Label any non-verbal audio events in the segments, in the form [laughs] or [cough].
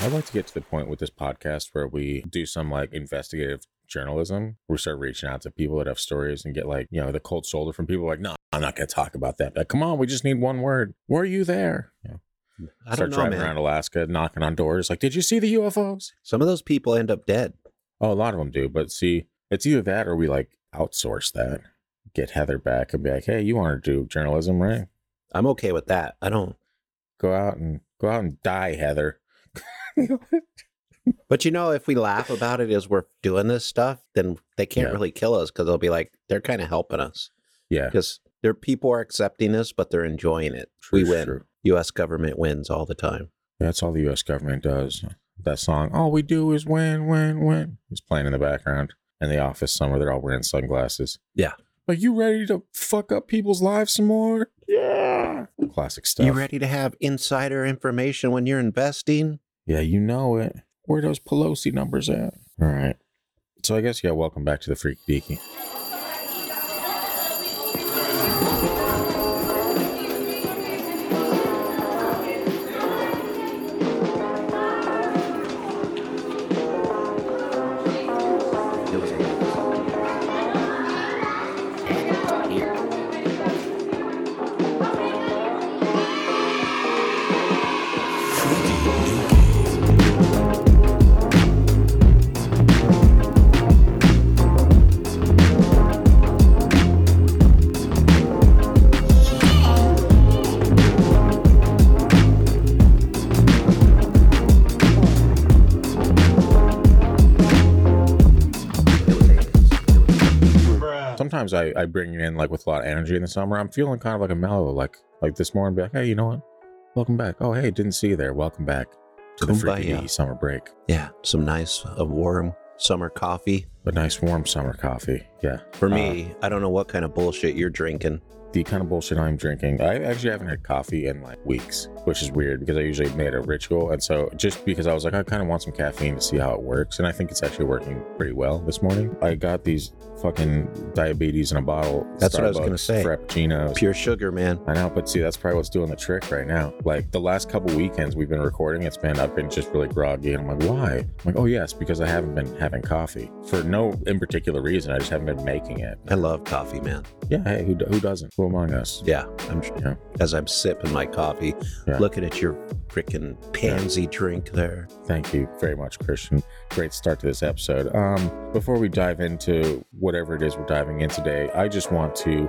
I'd like to get to the point with this podcast where we do some like investigative journalism. We start reaching out to people that have stories and get like, you know, the cold shoulder from people like, no, I'm not going to talk about that. Like, come on, we just need one word. Were you there? Yeah. I Start don't know, driving man. around Alaska, knocking on doors. Like, did you see the UFOs? Some of those people end up dead. Oh, a lot of them do. But see, it's either that or we like outsource that. Get Heather back and be like, hey, you want to do journalism, right? I'm okay with that. I don't. Go out and go out and die, Heather. [laughs] But you know, if we laugh about it as we're doing this stuff, then they can't Yeah. really kill us because they'll be like, they're kind of helping us yeah. because their people are accepting us, but they're enjoying it. True, we win. true. U.S. government wins all the time. That's all the U.S. government does. That song, all we do is win, win, win. It's playing in the background. In the office somewhere, they're all wearing sunglasses. Yeah. Like, you ready to fuck up people's lives some more? Yeah. Classic stuff. You ready to have insider information when you're investing? Yeah, you know it. Where those Pelosi numbers at? All right. So I guess yeah, welcome back to the Freaky Deaky. Sometimes I, I bring you in like with a lot of energy in the summer. I'm feeling kind of like a mellow, like like this morning, be like, hey, you know what? Welcome back. Oh, hey, didn't see you there. Welcome back to the Freaky summer break. Yeah, some nice, uh, warm summer coffee. A nice warm summer coffee. Yeah. For Uh, me, I don't know what kind of bullshit you're drinking. The kind of bullshit I'm drinking. I actually haven't had coffee in like weeks, which is weird because I usually made a ritual. And so just because I was like, I kind of want some caffeine to see how it works. And I think it's actually working pretty well this morning. I got these fucking diabetes in a bottle. That's what I was gonna say. Frappuccinos. Pure sugar, man. I know, but see, that's probably what's doing the trick right now. Like the last couple weekends we've been recording, it's been I've been just really groggy, and I'm like, why? I'm like, oh yes, because I haven't been having coffee for no in particular reason. I just haven't been making it. I love coffee, man. Yeah, hey, who, who doesn't? Among us? Yeah, I'm Yeah. as I'm sipping my coffee, Yeah. looking at your freaking pansy drink there. Thank you very much, Christian. Great start to this episode. Um, before we dive into whatever it is we're diving in today, I just want to,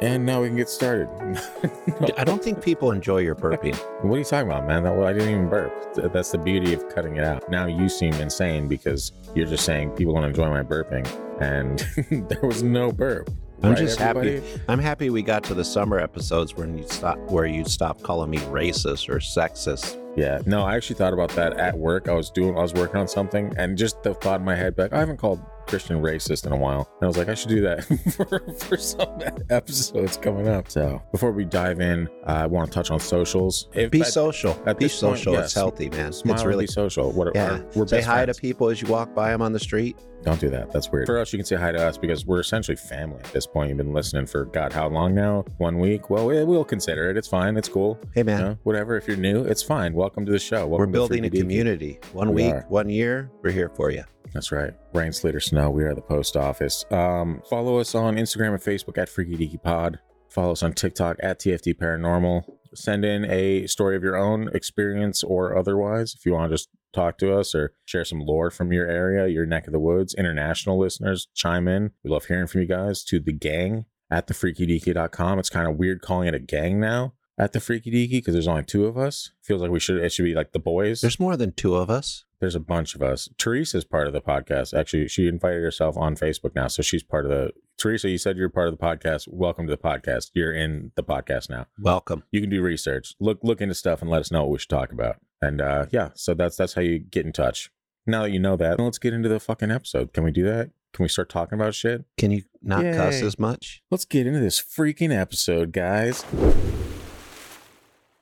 and now we can get started. No, [laughs] I don't think people enjoy your burping. [laughs] What are you talking about, man? That, well, I didn't even burp. That's the beauty of cutting it out. Now you seem insane because you're just saying people don't enjoy my burping, and [laughs] there was no burp. I'm Right, just everybody? happy. I'm happy we got to the summer episodes when you stop where you stop calling me racist or sexist. Yeah, no, I actually thought about that at work. I was doing, I was working on something, and just the thought in my head, like, I haven't called Christian racist in a while. And I was like, I should do that [laughs] for, for some episodes coming up. So before we dive in, uh, I want to touch on socials. If, Be at- social. at Be this point, social. yes. It's healthy, man. Smile it's really be social. What, yeah. our- we're Say hi friends. to people as you walk by them on the street. Don't do that. That's weird. For us, you can say hi to us because we're essentially family at this point. You've been listening for God, how long now? One week? Well, we- we'll consider it. It's fine. It's cool. Hey, You man. know, whatever. If you're new, it's fine. Welcome to the show. We're building a community. One We week, are. one year. We're here for you. That's right. Rain, sleet, or snow. We are the post office. Um, follow us on Instagram and Facebook at Freaky Deaky Pod. Follow us on TikTok at TFD Paranormal. Send in a story of your own experience or otherwise if you want to just talk to us or share some lore from your area, your neck of the woods. International listeners, chime in. We love hearing from you guys. To the gang at thefreakydeaky.com. It's kind of weird calling it a gang now at the Freaky Deaky because there's only two of us. Feels like we should, it should be like the boys. There's more than two of us. There's a bunch of us. Teresa's part of the podcast. Actually, she invited herself on Facebook now, so she's part of the. Teresa, you said you're part of the podcast. Welcome to the podcast. You're in the podcast now. Welcome. You can do research, look look into stuff, and let us know what we should talk about. And uh, yeah, so that's that's how you get in touch. Now that you know that, let's get into the fucking episode. Can we do that? Can we start talking about shit? Can you not cuss as much? Let's get into this freaking episode, guys.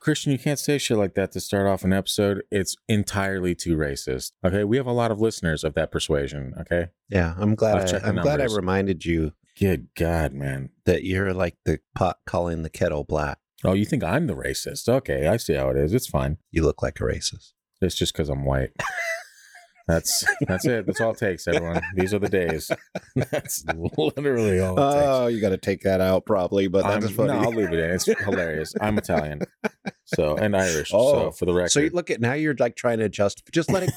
Christian, you can't say shit like that to start off an episode. It's entirely too racist. Okay, we have a lot of listeners of that persuasion. Okay, Yeah, I'm glad. I, I'm glad I reminded you good God, man. that you're like the pot calling the kettle black. Oh, you think I'm the racist? Okay, I see how it is. It's fine. You look like a racist. It's just because I'm white. [laughs] That's that's it. That's all it takes, everyone. These are the days. [laughs] That's literally all it oh, takes. Oh, you got to take that out probably, but I'm, that's funny. No, I'll leave it in. It's hilarious. I'm Italian, so [laughs] and Irish. Oh, so for the record, so you look at now you're like trying to adjust. Just let it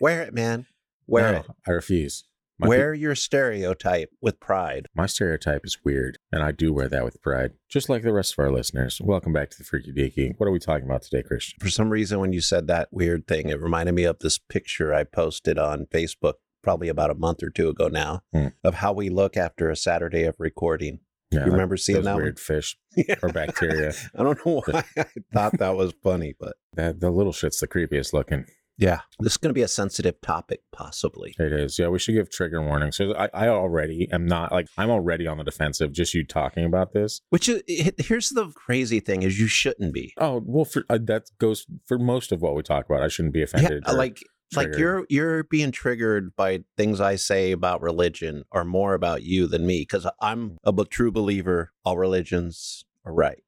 wear it, man. Wear no, it. I refuse. My, Wear your stereotype with pride. my stereotype is weird, and I do wear that with pride, just like the rest of our listeners. Welcome back to the Freaky Deaky. What are we talking about today, Christian? For some reason, when you said that weird thing, it reminded me of this picture I posted on Facebook probably about a month or two ago now Hmm. of how we look after a Saturday of recording. Yeah, you remember seeing that weird fish one? [laughs] Yeah. or bacteria? I don't know [laughs] why I thought that was funny, but that the little shit's the creepiest looking. Yeah, this is going to be a sensitive topic, possibly. It is. Yeah, we should give trigger warnings. So I, I already am not like I'm already on the defensive. Just you talking about this. Which is here's the crazy thing: is you shouldn't be. Oh well, for, uh, that goes for most of what we talk about. I shouldn't be Yeah, offended. or like like you're you're being triggered by things I say about religion are more about you than me because I'm a true believer. All religions are right.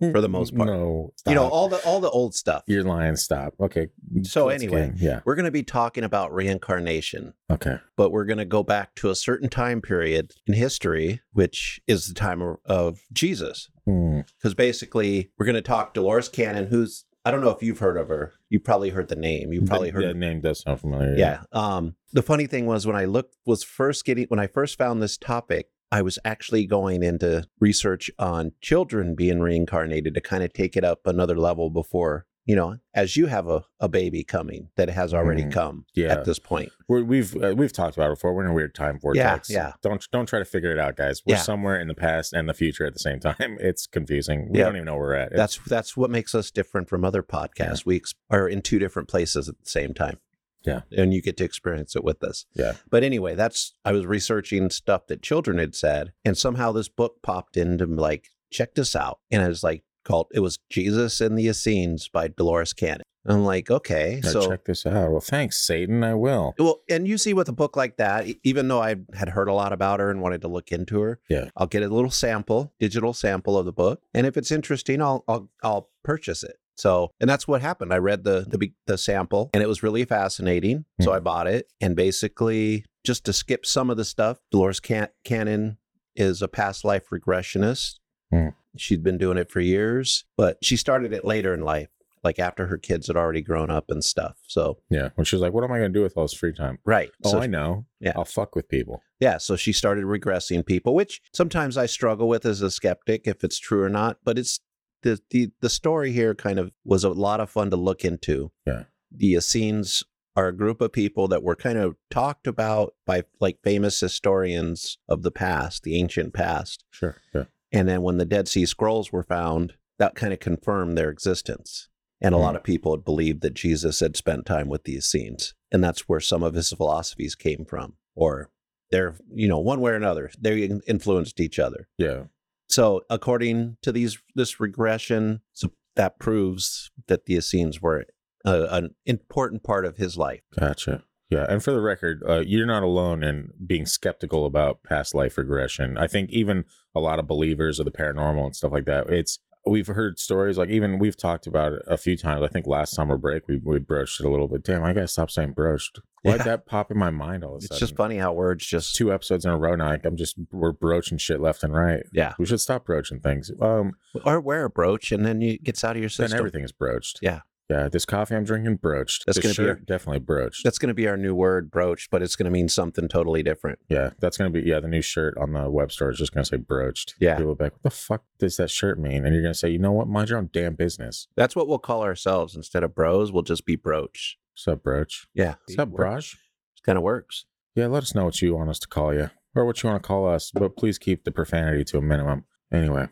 For the most part. No, You know all the all the old stuff. you're lying. Stop. Okay. So anyway. yeah. We're going to be talking about reincarnation, Okay. but we're going to go back to a certain time period in history, which is the time of, of Jesus. Hmm. Because basically, we're going to talk Dolores Cannon, who's I don't know if you've heard of her. You probably heard the name. You probably the, heard the name does sound familiar. yeah. Um, the funny thing was when I looked was first getting when I first found this topic, I was actually going into research on children being reincarnated to kind of take it up another level before, you know, as you have a, a baby coming that has already Mhm. come Yeah. at this point. We're, we've uh, we've talked about it before. We're in a weird time vortex. yeah. yeah. Don't don't try to figure it out, guys. We're Yeah. somewhere in the past and the future at the same time. [laughs] It's confusing. We Yeah. don't even know where we're at. That's that's what makes us different from other podcasts. We ex- are in two different places at the same time. Yeah. And you get to experience it with us. Yeah. But anyway, that's I was researching stuff that children had said, and somehow this book popped into like, check this out. And it was like called it was Jesus and the Essenes by Dolores Cannon. I'm like, okay. Now so check this out. Well, thanks, Satan. I will. well, and you see with a book like that, even though I had heard a lot about her and wanted to look into her, Yeah. I'll get a little sample, digital sample of the book, and if it's interesting, I'll I'll I'll purchase it. So, and that's what happened. I read the the the sample, and it was really fascinating. So Hmm. I bought it, and basically, just to skip some of the stuff, Dolores Can- Cannon is a past life regressionist. Hmm. She'd been doing it for years, but she started it later in life, like after her kids had already grown up and stuff. So, Yeah. When she's like, "What am I going to do with all this free time?" right. Oh, so I know. Yeah. I'll fuck with people. Yeah, so she started regressing people, which sometimes I struggle with as a skeptic if it's true or not. But it's the the the story here kind of was a lot of fun to look into. Yeah. The Essenes are a group of people that were kind of talked about by like famous historians of the past, the ancient past. Sure. Yeah. And then when the Dead Sea Scrolls were found, that kind of confirmed their existence. And a Hmm. lot of people had believed that Jesus had spent time with the Essenes. And that's where some of his philosophies came from. Or they're, you know, one way or another, they influenced each other. Yeah. So according to these this regression, so that proves that the Essenes were a, an important part of his life. Gotcha. Yeah, and for the record, uh, you're not alone in being skeptical about past life regression. I think even a lot of believers of the paranormal and stuff like that. It's we've heard stories like even we've talked about it a few times. I think last summer break we we broached it a little bit. Damn, I gotta stop saying broached. Why'd Yeah. that pop in my mind all of a sudden? It's just funny how words just two episodes in a row now. like, I'm just we're broaching shit left and right. yeah, We should stop broaching things. Um, or wear a brooch and then you gets out of your then system. everything is broached. Yeah. Yeah. This coffee I'm drinking broached. That's gonna be shirt, definitely broached. That's going to be our new word, broach, but it's going to mean something totally different. Yeah, that's gonna be yeah. The new shirt on the web store is just gonna say broached. Yeah. people will be like, "What the fuck does that shirt mean?" And you're gonna say, "You know what? Mind your own damn business." That's what we'll call ourselves instead of bros. We'll just be broach. What's up, broach? Yeah, What's up, broj? It kind of works. Yeah, let us know what you want us to call you or what you want to call us, but please keep the profanity to a minimum. Anyway.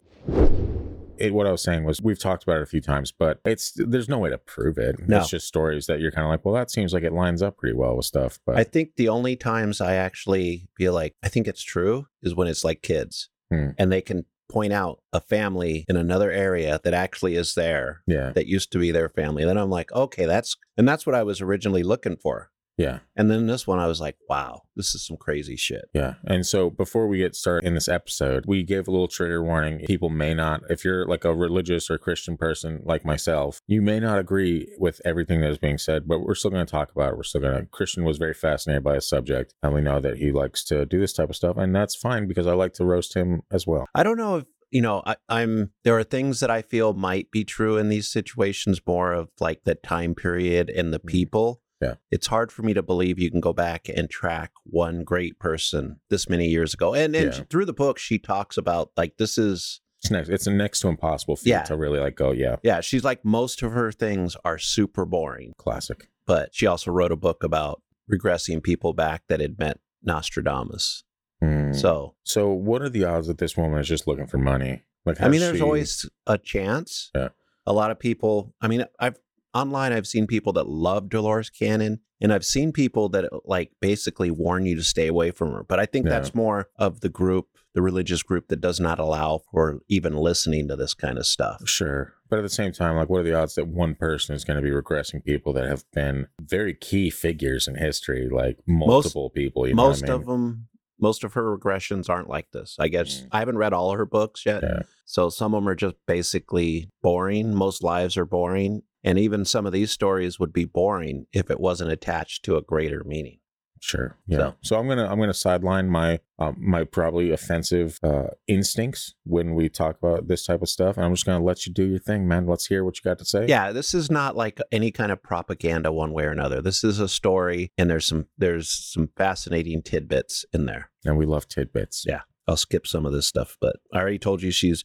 It, what I was saying was we've talked about it a few times, but it's there's no way to prove it. No. It's just stories that you're kind of like, well, that seems like it lines up pretty well with stuff. But I think the only times I actually feel like I think it's true is when it's like kids Hmm. and they can point out a family in another area that actually is there yeah, that used to be their family. Then I'm like, okay, that's and that's what I was originally looking for. Yeah. And then this one, I was like, wow, this is some crazy shit. Yeah. And so before we get started in this episode, we gave a little trigger warning. People may not, if you're like a religious or Christian person like myself, you may not agree with everything that is being said, but we're still going to talk about it. We're still going to. Christian was very fascinated by a subject, and we know that he likes to do this type of stuff. And that's fine because I like to roast him as well. I don't know if you know I, i'm there are things that i feel might be true in these situations more of like the time period and the mm-hmm. people Yeah. it's hard for me to believe you can go back and track one great person this many years ago and, and Yeah. through the book she talks about like this is It's next. It's a next to impossible feat Yeah. to really like go. Yeah. yeah she's like most of her things are super boring Classic. but she also wrote a book about regressing people back that had met nostradamus Hmm. so So, what are the odds that this woman is just looking for money? Like, I mean, there's she- always a chance. Yeah. A lot of people. I mean, I've online. I've seen people that love Dolores Cannon, and I've seen people that like basically warn you to stay away from her. But I think Yeah. that's more of the group, the religious group that does not allow for even listening to this kind of stuff. Sure. But at the same time, like, what are the odds that one person is going to be regressing people that have been very key figures in history, like multiple people? You know what I Most mean? of them. Most of her regressions aren't like this. I guess Mm. I haven't read all of her books yet. Yeah. So some of them are just basically boring. Most lives are boring. And even some of these stories would be boring if it wasn't attached to a greater meaning. Sure. Yeah. So- So, I'm gonna I'm gonna sideline my um, my probably offensive uh, instincts when we talk about this type of stuff, and I'm just gonna let you do your thing, man. Let's hear what you got to say. Yeah, this is not like any kind of propaganda one way or another. This is a story and there's some there's some fascinating tidbits in there. And we love tidbits. Yeah. I'll skip some of this stuff, but I already told you she's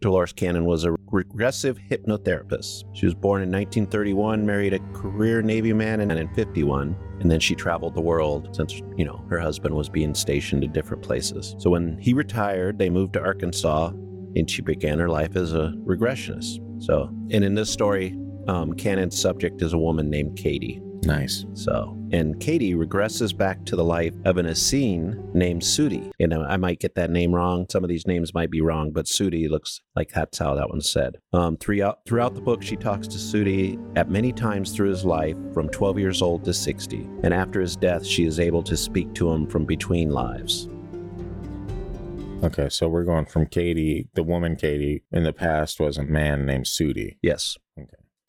Dolores Cannon was a regressive hypnotherapist. She was born in 1931, married a career Navy man, and in 51. And then she traveled the world since, you know, her husband was being stationed in different places. So when he retired, they moved to Arkansas and she began her life as a regressionist. So, and in this story, um, Cannon's subject is a woman named Katie. Nice. So, and Katie regresses back to the life of an Essene named Sudi. And uh, I might get that name wrong. Some of these names might be wrong, but Sudi looks like that's how that one's said. Um, throughout, throughout the book, she talks to Sudi at many times through his life, from 12 years old to 60. And after his death, she is able to speak to him from between lives. Okay, so we're going from Katie, the woman Katie in the past was a man named Sudi. Yes.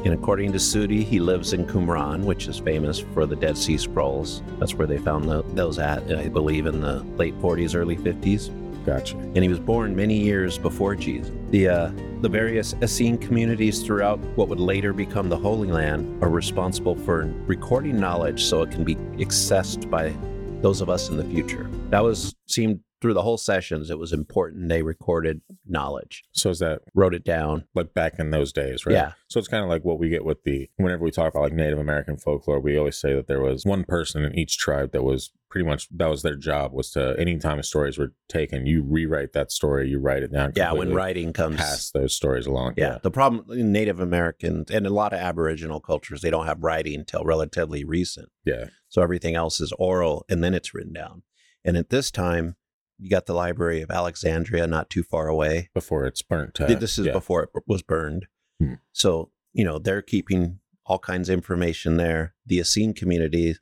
And according to Sudi, he lives in Qumran, which is famous for the Dead Sea Scrolls. That's where they found those at, I believe, in the late 40s, early 50s. Gotcha. and he was born many years before Jesus. The uh, the various Essene communities throughout what would later become the Holy Land are responsible for recording knowledge so it can be accessed by those of us in the future. That was seemed through the whole sessions. It was important they recorded knowledge, So is that wrote it down. like back in those days, right? Yeah. So it's kind of like what we get with the whenever we talk about like Native American folklore, we always say that there was one person in each tribe that was pretty much that was their job was to anytime stories were taken, you rewrite that story, you write it down. Yeah, when writing comes. pass those stories along. Yeah, the problem in Native Americans and a lot of Aboriginal cultures, they don't have writing until relatively recent. Yeah. So everything else is oral and then it's written down. And at this time, you got the Library of Alexandria not too far away. Before it's burnt. To, this is yeah. before it was burned. Hmm. So, you know, they're keeping all kinds of information there. The Essene community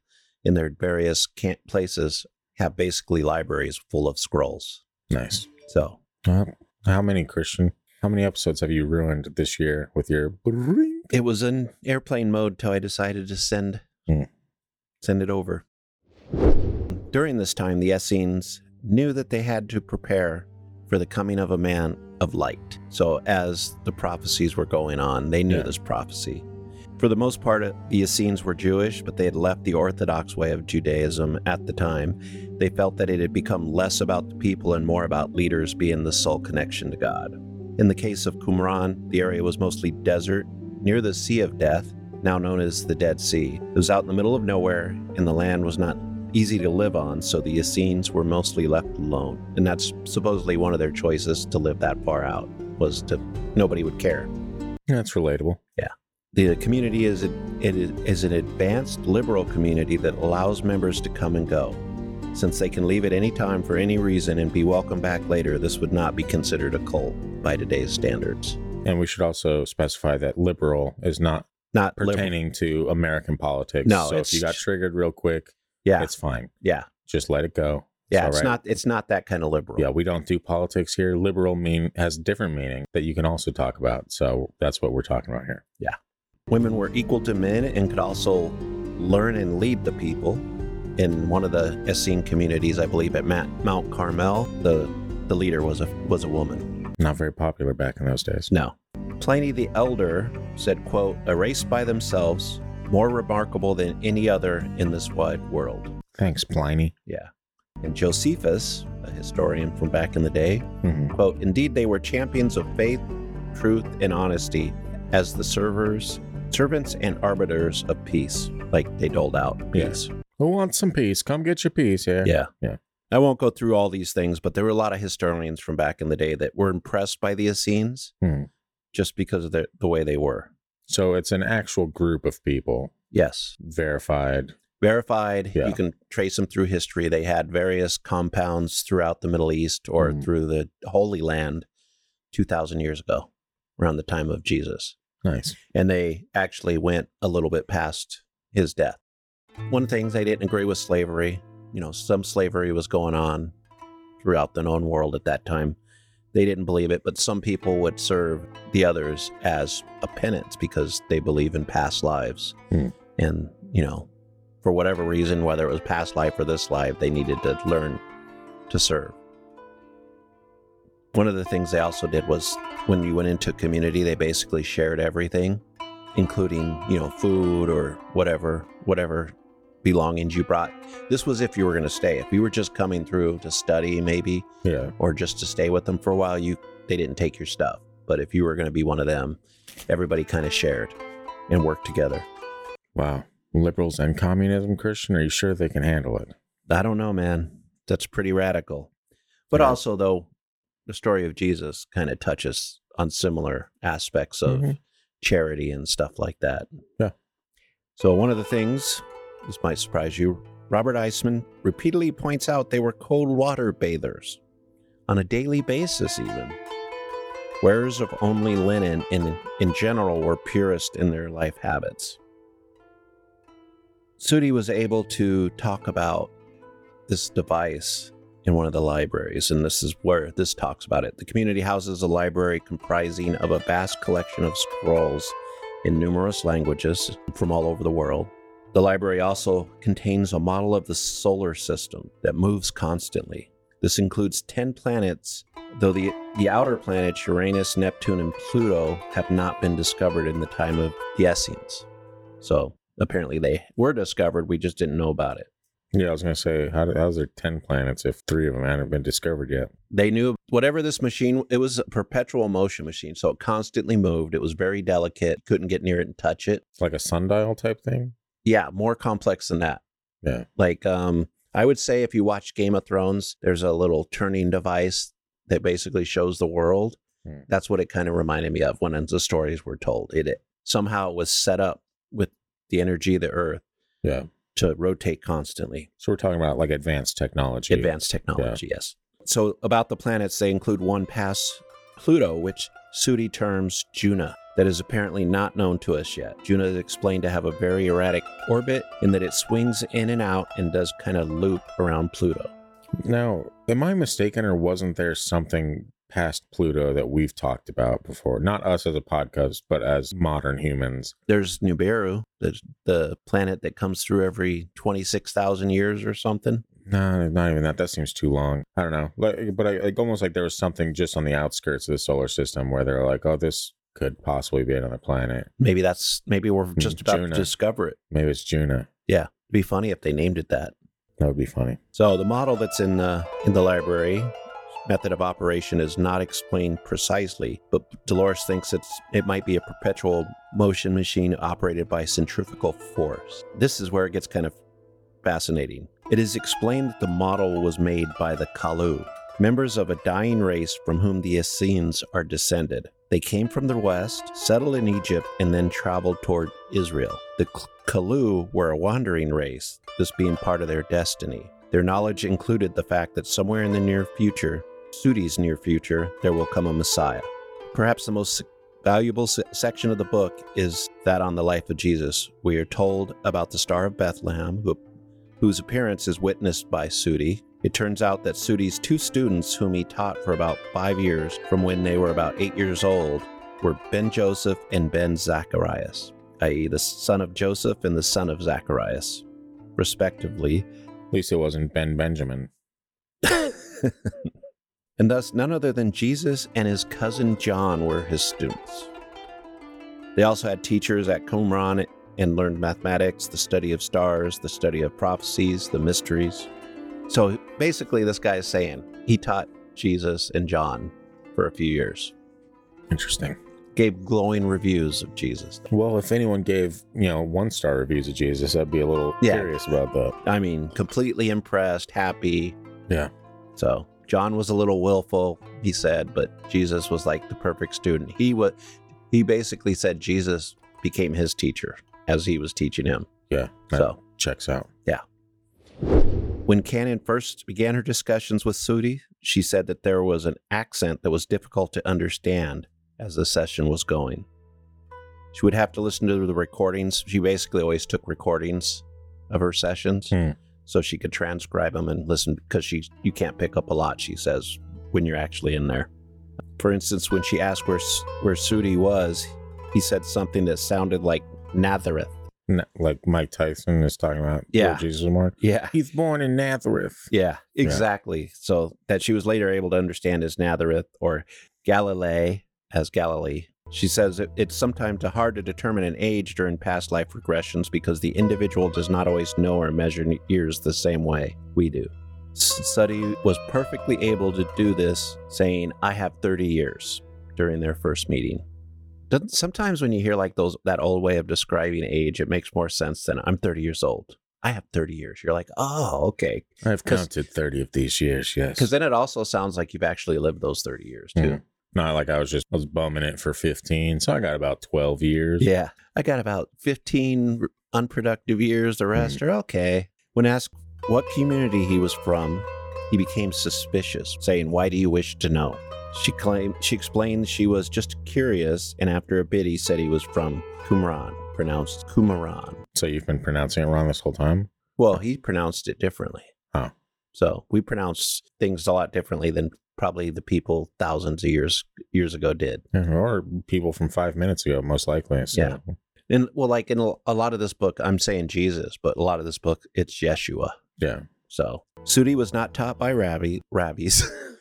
in their various camp places have basically libraries full of scrolls. nice. So, Uh, how many Christian? How many episodes have you ruined this year with your? it was in airplane mode till I decided to send Hmm. send it over. During this time, the Essenes knew that they had to prepare for the coming of a man of light. So, as the prophecies were going on, they knew Yeah. this prophecy. For the most part, the Essenes were Jewish, but they had left the Orthodox way of Judaism at the time. They felt that it had become less about the people and more about leaders being the sole connection to God. In the case of Qumran, the area was mostly desert near the Sea of Death, now known as the Dead Sea. It was out in the middle of nowhere, and the land was not easy to live on, so the Essenes were mostly left alone. And that's supposedly one of their choices to live that far out, was to nobody would care. That's relatable. Yeah. The community is, it is, an advanced liberal community that allows members to come and go. Since they can leave at any time for any reason and be welcome back later, this would not be considered a cult by today's standards. And we should also specify that liberal is not not liberal. pertaining to American politics. No, so if you got triggered real quick, Yeah, it's fine. yeah, Just let it go. yeah. It's right. not. It's not that kind of liberal. Yeah, we don't do politics here. Liberal mean has different meaning that you can also talk about. So that's what we're talking about here. Yeah. Women were equal to men and could also learn and lead the people. In one of the Essene communities, I believe at Mount, Mount Carmel, the the leader was a was a woman. Not very popular back in those days. No. Pliny the Elder said, quote, a race by themselves, more remarkable than any other in this wide world. Thanks, Pliny. Yeah. And Josephus, a historian from back in the day, Mhm. quote, indeed they were champions of faith, truth, and honesty as the servers, servants and arbiters of peace. Like they doled out Yeah. peace. Who wants some peace? Come get your peace. Yeah. Yeah. Yeah. I won't go through all these things, but there were a lot of historians from back in the day that were impressed by the Essenes Hmm. just because of the, the way they were. So it's an actual group of people Yes. verified. verified. Yeah. You can trace them through history. They had various compounds throughout the Middle East or Mhm. through the Holy Land 2,000 years ago, around the time of Jesus. Nice. And they actually went a little bit past his death. One of the things they didn't agree with slavery. You know, some slavery was going on throughout the known world at that time. They didn't believe it, but some people would serve the others as a penance because they believe in past lives. Hmm. And, you know, for whatever reason, whether it was past life or this life, they needed to learn to serve. One of the things they also did was when you went into a community, they basically shared everything, including, you know, food or whatever, whatever belongings you brought. This was if you were going to stay. If you were just coming through to study, maybe, Yeah. or just to stay with them for a while, you they didn't take your stuff. But if you were going to be one of them, everybody kind of shared and worked together. Wow. Liberals and communism, Christian, are you sure they can handle it? I don't know, man. That's pretty radical. But Yeah. also, though, the story of Jesus kind of touches on similar aspects of Mhm. charity and stuff like that. Yeah. So, one of the things, this might surprise you, Robert Eisman repeatedly points out they were cold water bathers on a daily basis, even. Wearers of only linen in, in general were purest in their life habits. Sudi was able to talk about this device in one of the libraries, and this is where this talks about it. The community houses a library comprising of a vast collection of scrolls in numerous languages from all over the world. The library also contains a model of the solar system that moves constantly. This includes 10 planets, though the, the outer planets, Uranus, Neptune, and Pluto, have not been discovered in the time of the Essenes. So apparently they were discovered, we just didn't know about it. Yeah, I was going to say, how how's there 10 planets if three of them hadn't been discovered yet? They knew whatever this machine, it was a perpetual motion machine. So it constantly moved. It was very delicate, couldn't get near it and touch it. It's like a sundial type thing? Yeah, more complex than that. Yeah. Like, um, I would say if you watch Game of Thrones, there's a little turning device that basically shows the world. Hmm. That's what it kind of reminded me of when the stories were told. It, it somehow was set up with the energy of the earth Yeah. to rotate constantly. So we're talking about like advanced technology. Advanced technology, yes. So, about the planets, they include one past Pluto, which Sudi terms Juna, that is apparently not known to us yet. Juno is explained to have a very erratic orbit in that it swings in and out and does kind of loop around Pluto. Now, am I mistaken or wasn't there something past Pluto that we've talked about before? Not us as a podcast, but as modern humans. There's Nibiru, the, the planet that comes through every 26,000 years or something. No, not even that. That seems too long. I don't know. Like, but I, like almost like there was something just on the outskirts of the solar system where they're like, oh, this could possibly be another planet. Maybe that's, maybe we're hmm, just about Juna. to discover it. Maybe it's Juno. Yeah. It'd be funny if they named it that. That would be funny. So the model that's in the in the library method of operation is not explained precisely, but Dolores thinks it's it might be a perpetual motion machine operated by centrifugal force. This is where it gets kind of fascinating. It is explained that the model was made by the Kalu, members of a dying race from whom the Essenes are descended. They came from the west, settled in Egypt, and then traveled toward Israel. The Kalu were a wandering race, this being part of their destiny. Their knowledge included the fact that somewhere in the near future, Sudi's near future, there will come a Messiah. Perhaps the most valuable se- section of the book is that on the life of Jesus. We are told about the Star of Bethlehem, who, whose appearance is witnessed by Sudi. It turns out that Sudi's two students, whom he taught for about five years, from when they were about eight years old, were Ben Joseph and Ben Zacharias, i.e., the son of Joseph and the son of Zacharias, respectively. At least it wasn't Ben Benjamin. [laughs] and thus, none other than Jesus and his cousin John were his students. They also had teachers at Qumran and learned mathematics, the study of stars, the study of prophecies, the mysteries. So basically, this guy is saying he taught Jesus and John for a few years, Interesting. gave glowing reviews of Jesus. Well, if anyone gave, you know, one star reviews of Jesus, I'd be a little Yeah. curious about that. I mean, completely impressed, happy. Yeah. So John was a little willful, he said, but Jesus was like the perfect student. He was he basically said Jesus became his teacher as he was teaching him. Yeah. That So checks out. When Cannon first began her discussions with Sudi, she said that there was an accent that was difficult to understand as the session was going. She would have to listen to the recordings. She basically always took recordings of her sessions Hmm. so she could transcribe them and listen because she you can't pick up a lot she says when you're actually in there. For instance, when she asked where where Sudi was, he said something that sounded like Nazareth. Like Mike Tyson is talking about Yeah. Jesus was born. Yeah. He's born in Nazareth. Yeah, exactly. So that she was later able to understand as Nazareth or Galilee as Galilee. She says it's sometimes hard to determine an age during past life regressions because the individual does not always know or measure years the same way we do. Sudi was perfectly able to do this, saying, I have 30 years during their first meeting. Doesn't, sometimes when you hear like those that old way of describing age, it makes more sense than I'm 30 years old. I have 30 years. You're like, oh, okay. I've counted 30 of these years, yes. Because then it also sounds like you've actually lived those 30 years too. Mhm. Not like I was just, I was bumming it for 15. So I got about 12 years. Yeah. I got about 15 unproductive years. The rest are okay. When asked what community he was from, he became suspicious, saying, Why do you wish to know? She claimed she explained she was just curious, and after a bit he said he was from Qumran, pronounced Qumran. So you've been pronouncing it wrong this whole time? Well, he pronounced it differently. Oh. So we pronounce things a lot differently than probably the people thousands of years years ago did. Yeah, Or people from five minutes ago, most likely. So, Yeah. And well, like in a- lot of this book, I'm saying Jesus, but a lot of this book, it's Yeshua. Yeah. So Sudi was not taught by rabbi rabbis. [laughs]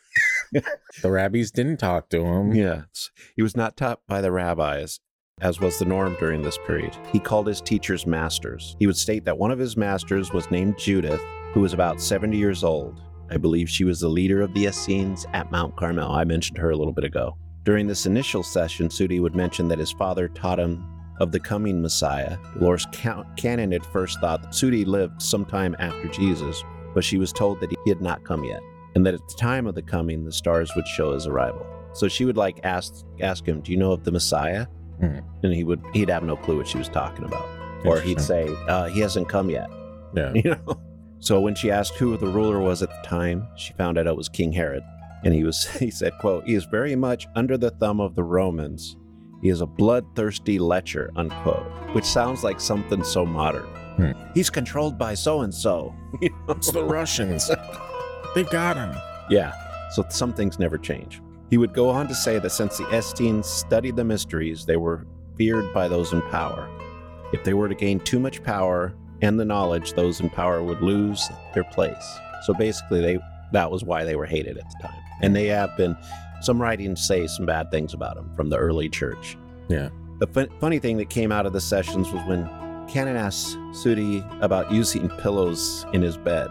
The rabbis didn't talk to him. yes, he was not taught by the rabbis, as was the norm during this period. He called his teachers masters. He would state that one of his masters was named Judith, who was about 70 years old. I believe she was the leader of the Essenes at Mount Carmel. I mentioned her a little bit ago. During this initial session, Sudi would mention that his father taught him of the coming Messiah. Dolores Ca- Cannon at first thought that Sudi lived sometime after Jesus, but she was told that he had not come yet, and that at the time of the coming, the stars would show his arrival. So she would like ask ask him, "Do you know of the Messiah?" Hmm. And he would he'd have no clue what she was talking about, or he'd say, uh, "He hasn't come yet." Yeah. [laughs] You know. So when she asked who the ruler was at the time, she found out it was King Herod, and he was [laughs] he said, "quote He is very much under the thumb of the Romans. He is a bloodthirsty lecher." Unquote. Which sounds like something so modern. Hmm. He's controlled by so and so. [laughs] It's the Russians. They got him. Yeah, so some things never change. He would go on to say that since the Essenes studied the mysteries, they were feared by those in power. If they were to gain too much power and the knowledge, those in power would lose their place. So basically, they that was why they were hated at the time. And they have been, some writings say some bad things about them from the early church. Yeah. The fun, funny thing that came out of the sessions was when Cannon asked Sudi about using pillows in his bed,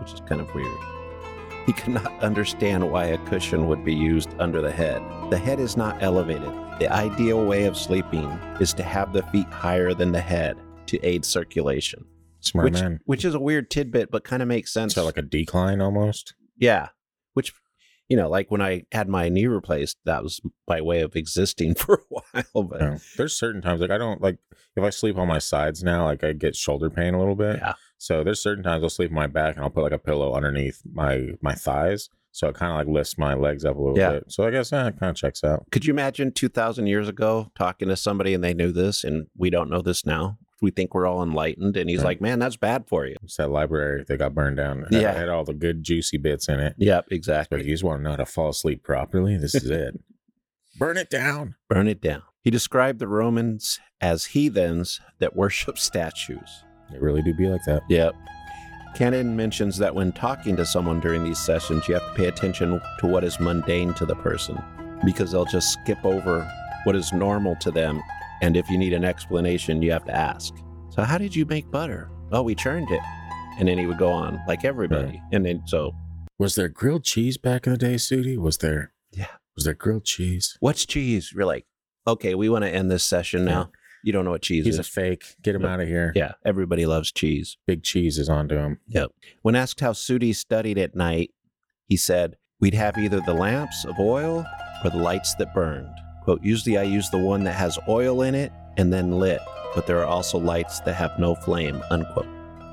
which is kind of weird. He could not [laughs] understand why a cushion would be used under the head. The head is not elevated. The ideal way of sleeping is to have the feet higher than the head to aid circulation. Smart which, man. which is a weird tidbit, but kind of makes sense. So like a decline almost. yeah. Which, you know, like when I had my knee replaced, that was by way of existing [laughs] for a while. But Yeah. There's certain times like I don't like if I sleep on my sides now, like I get shoulder pain a little bit. yeah. So there's certain times I'll sleep on my back and I'll put like a pillow underneath my my thighs So it kind of like lifts my legs up a little Yeah. bit. So I guess eh, it kind of checks out. Could you imagine 2,000 years ago talking to somebody and they knew this and we don't know this now? We think we're all enlightened. And he's Right. like, man, that's bad for you. It's that library that got burned down. It Yeah. had all the good juicy bits in it. Yep, But exactly. you just want to know how to fall asleep properly. This is it. [laughs] Burn it down. Burn it down. He described the Romans as heathens that worship statues. They really do be like that. Yep. Cannon mentions that when talking to someone during these sessions, you have to pay attention to what is mundane to the person because they'll just skip over what is normal to them. And if you need an explanation, you have to ask. So, how did you make butter? Oh, we churned it. And then he would go on like everybody. And then, so Was there grilled cheese back in the day, Sudi? Was there? Yeah. Was there grilled cheese? what's cheese? You're like, okay, we want to end this session now. You don't know what cheese He's a fake. Get him out of here. yeah, everybody loves cheese. Big cheese is onto him. Yep. When asked how Sudi studied at night, he said, We'd have either the lamps of oil or the lights that burned. Quote, usually I use the one that has oil in it and then lit, but there are also lights that have no flame, unquote.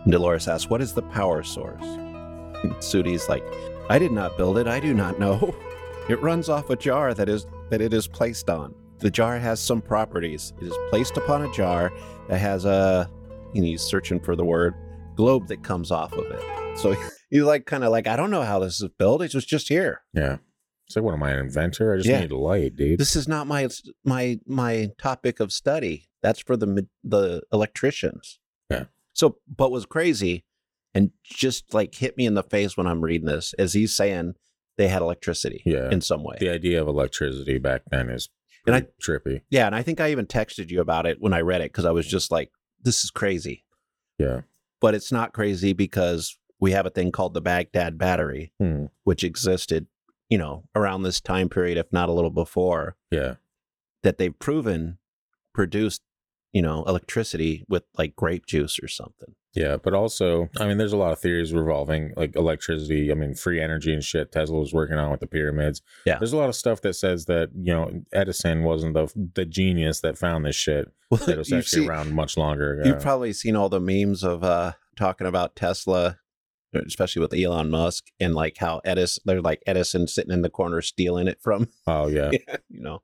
And Dolores asks, What is the power source? [laughs] And Sudi's like, I did not build it, I do not know. [laughs] It runs off a jar that is that it is placed on. The jar has some properties. It is placed upon a jar that has a and he's searching for the word globe that comes off of it. So [laughs] he's like kind of like, I don't know how this is built. It was just here. Yeah. It's like, what am I, an inventor? I just Yeah. need a light, dude. This is not my my my topic of study. That's for the the electricians. Yeah. So, but was crazy, and just like hit me in the face when I'm reading this, as he's saying they had electricity. Yeah. In some way. the idea of electricity back then is And I- trippy. yeah, and I think I even texted you about it when I read it because I was just like, this is crazy. Yeah. But it's not crazy because we have a thing called the Baghdad battery, Hmm. which existed, you know, around this time period, if not a little before, Yeah. that they've proven produced, you know, electricity with like grape juice or something. Yeah, but also, I mean, there's a lot of theories revolving like electricity. I mean, free energy and shit. Tesla was working on with the pyramids. Yeah. there's a lot of stuff that says that you know Edison wasn't the the genius that found this shit. [laughs] That it was actually seen- around much longer ago. You've probably seen all the memes of uh talking about Tesla, especially with Elon Musk, and like how Edison, they're like Edison sitting in the corner stealing it from, [laughs] oh yeah, you know,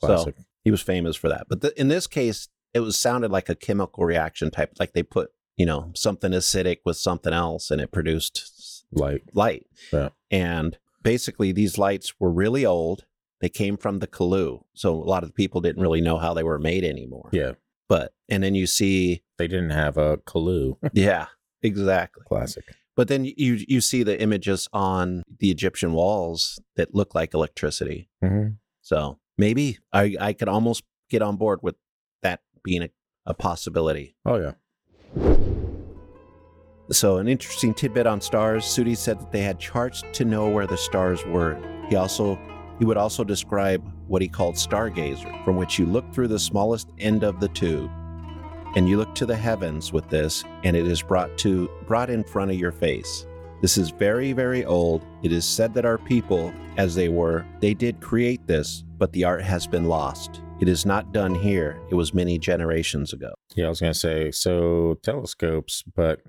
classic. he was famous for that. But the, in this case, it was sounded like a chemical reaction type, like they put, you know, something acidic with something else and it produced Like light. Yeah. And basically, these lights were really old. They came from the Kalu. So a lot of people didn't really know how they were made anymore. yeah, But, and then you see, they didn't have a Kalu. [laughs] yeah, exactly. classic. But then you you see the images on the Egyptian walls that look like electricity. hmm So maybe I I could almost get on board with that being a, a possibility. Oh yeah. So an interesting tidbit on stars. Sudi said that they had charts to know where the stars were. He also he would also describe what he called stargazer, from which you look through the smallest end of the tube, and you look to the heavens with this, and it is brought to brought in front of your face. This is very, very old. It is said that our people, as they were, they did create this, but the art has been lost. It is not done here. It was many generations ago. Yeah, I was gonna say so telescopes, but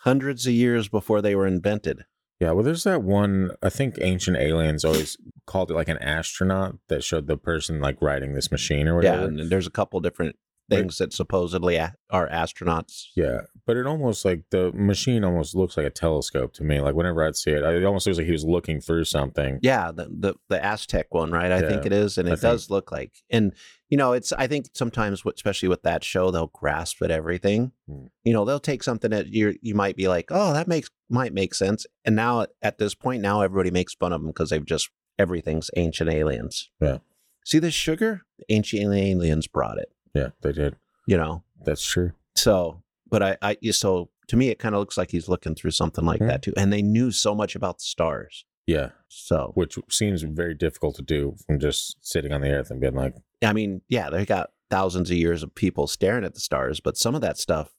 Hundreds of years before they were invented. yeah, well, there's that one. I think ancient aliens always called it like an astronaut that showed the person like riding this machine or Yeah, whatever. and there's a couple different Right. things that supposedly a- are astronauts. Yeah, but it almost like the machine almost looks like a telescope to me. Like whenever I'd see it, it almost looks like he was looking through something. Yeah, the the, the Aztec one, right? I think it is, and I it does look like. And you know, it's I think sometimes, especially with that show, they'll grasp at everything. Hmm. You know, they'll take something that you you might be like, oh, that makes might make sense, and now at this point, now everybody makes fun of them because they've just everything's ancient aliens. Yeah. See this sugar? Ancient aliens brought it. Yeah, they did. You know, That's true. So, but I, I, so to me, it kind of looks like he's looking through something like that too. And they knew so much about the stars. Yeah, So, which seems very difficult to do from just sitting on the earth and being like, I mean, yeah, they got thousands of years of people staring at the stars, but some of that stuff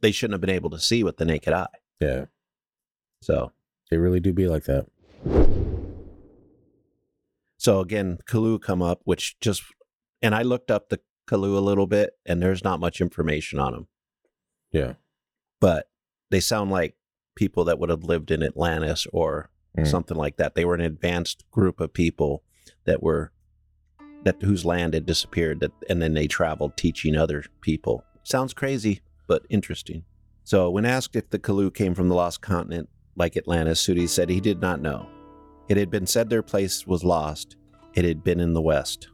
they shouldn't have been able to see with the naked eye. yeah, So, they really do be like that. so again, Kalu come up, which just, and I looked up the Kalu a little bit, and there's not much information on them, Yeah, but they sound like people that would have lived in Atlantis or Mm. something like that. They were an advanced group of people that were that whose land had disappeared that and then they traveled teaching other people. Sounds crazy, but interesting. So when asked if the Kalu came from the lost continent like Atlantis, Sudi said he did not know. It had been said their place was lost. It had been in the west.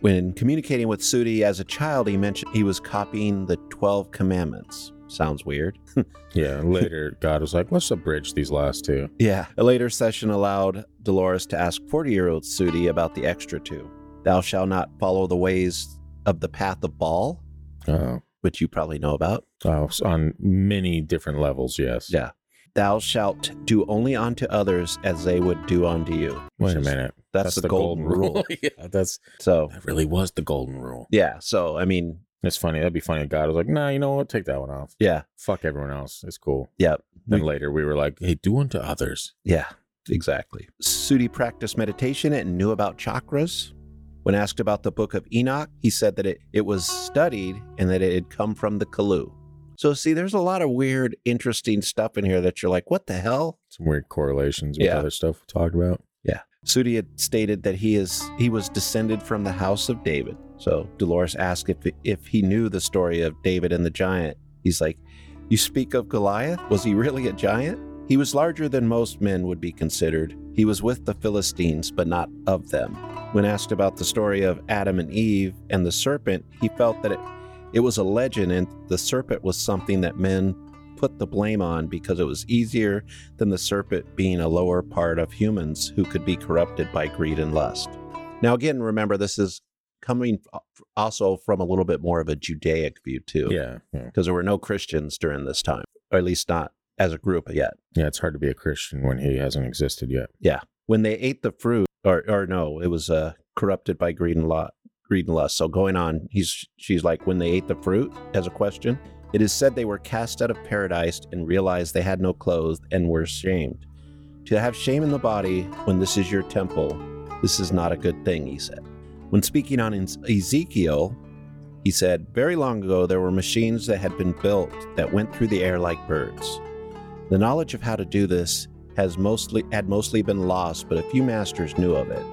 When communicating with Sudi as a child, he mentioned he was copying the 12 commandments. Sounds weird. [laughs] Yeah. Later, God was like, let's abridge these last two. Yeah. A later session allowed Dolores to ask 40 year old Sudi about the extra two. Thou shalt not follow the ways of the path of Baal, Oh. which you probably know about. Oh, on many different levels, yes. Yeah. Thou shalt do only unto others as they would do unto you. Wait a minute. That's, the, golden, rule. [laughs] yeah, that's [laughs] So, that really was the golden rule. yeah. So, I mean, It's funny. That'd be funny. if God was like, nah, you know what? Take that one off. yeah. Fuck everyone else. It's cool. Yeah. Then We- later we were like, hey, do unto others. Yeah, exactly. Sudi practiced meditation and knew about chakras. When asked about the book of Enoch, he said that it, it was studied and that it had come from the Kaloo. So, see, there's a lot of weird, interesting stuff in here that you're like, what the hell? Some weird correlations with Yeah. other stuff we talked about. Yeah. Sudi had stated that he is he was descended from the house of David. So Dolores asked if if he knew the story of David and the giant. He's like, "You speak of Goliath? Was he really a giant? He was larger than most men would be considered. He was with the Philistines, but not of them." When asked about the story of Adam and Eve and the serpent, he felt that it it was a legend and the serpent was something that men put the blame on because it was easier than the serpent being a lower part of humans who could be corrupted by greed and lust. Now, again, remember, this is coming also from a little bit more of a Judaic view, too, Yeah. Yeah. because there were no Christians during this time, or at least not as a group yet. Yeah. It's hard to be a Christian when he hasn't existed yet. Yeah. When they ate the fruit, or, or no, it was uh, corrupted by greed and lust. Greed and lust. So going on, he's she's like, when they ate the fruit, as a question, it is said they were cast out of paradise and realized they had no clothes and were shamed. To have shame in the body when this is your temple, this is not a good thing, he said. When speaking on Ezekiel, he said, Very long ago there were machines that had been built that went through the air like birds. The knowledge of how to do this has mostly had mostly been lost, but a few masters knew of it,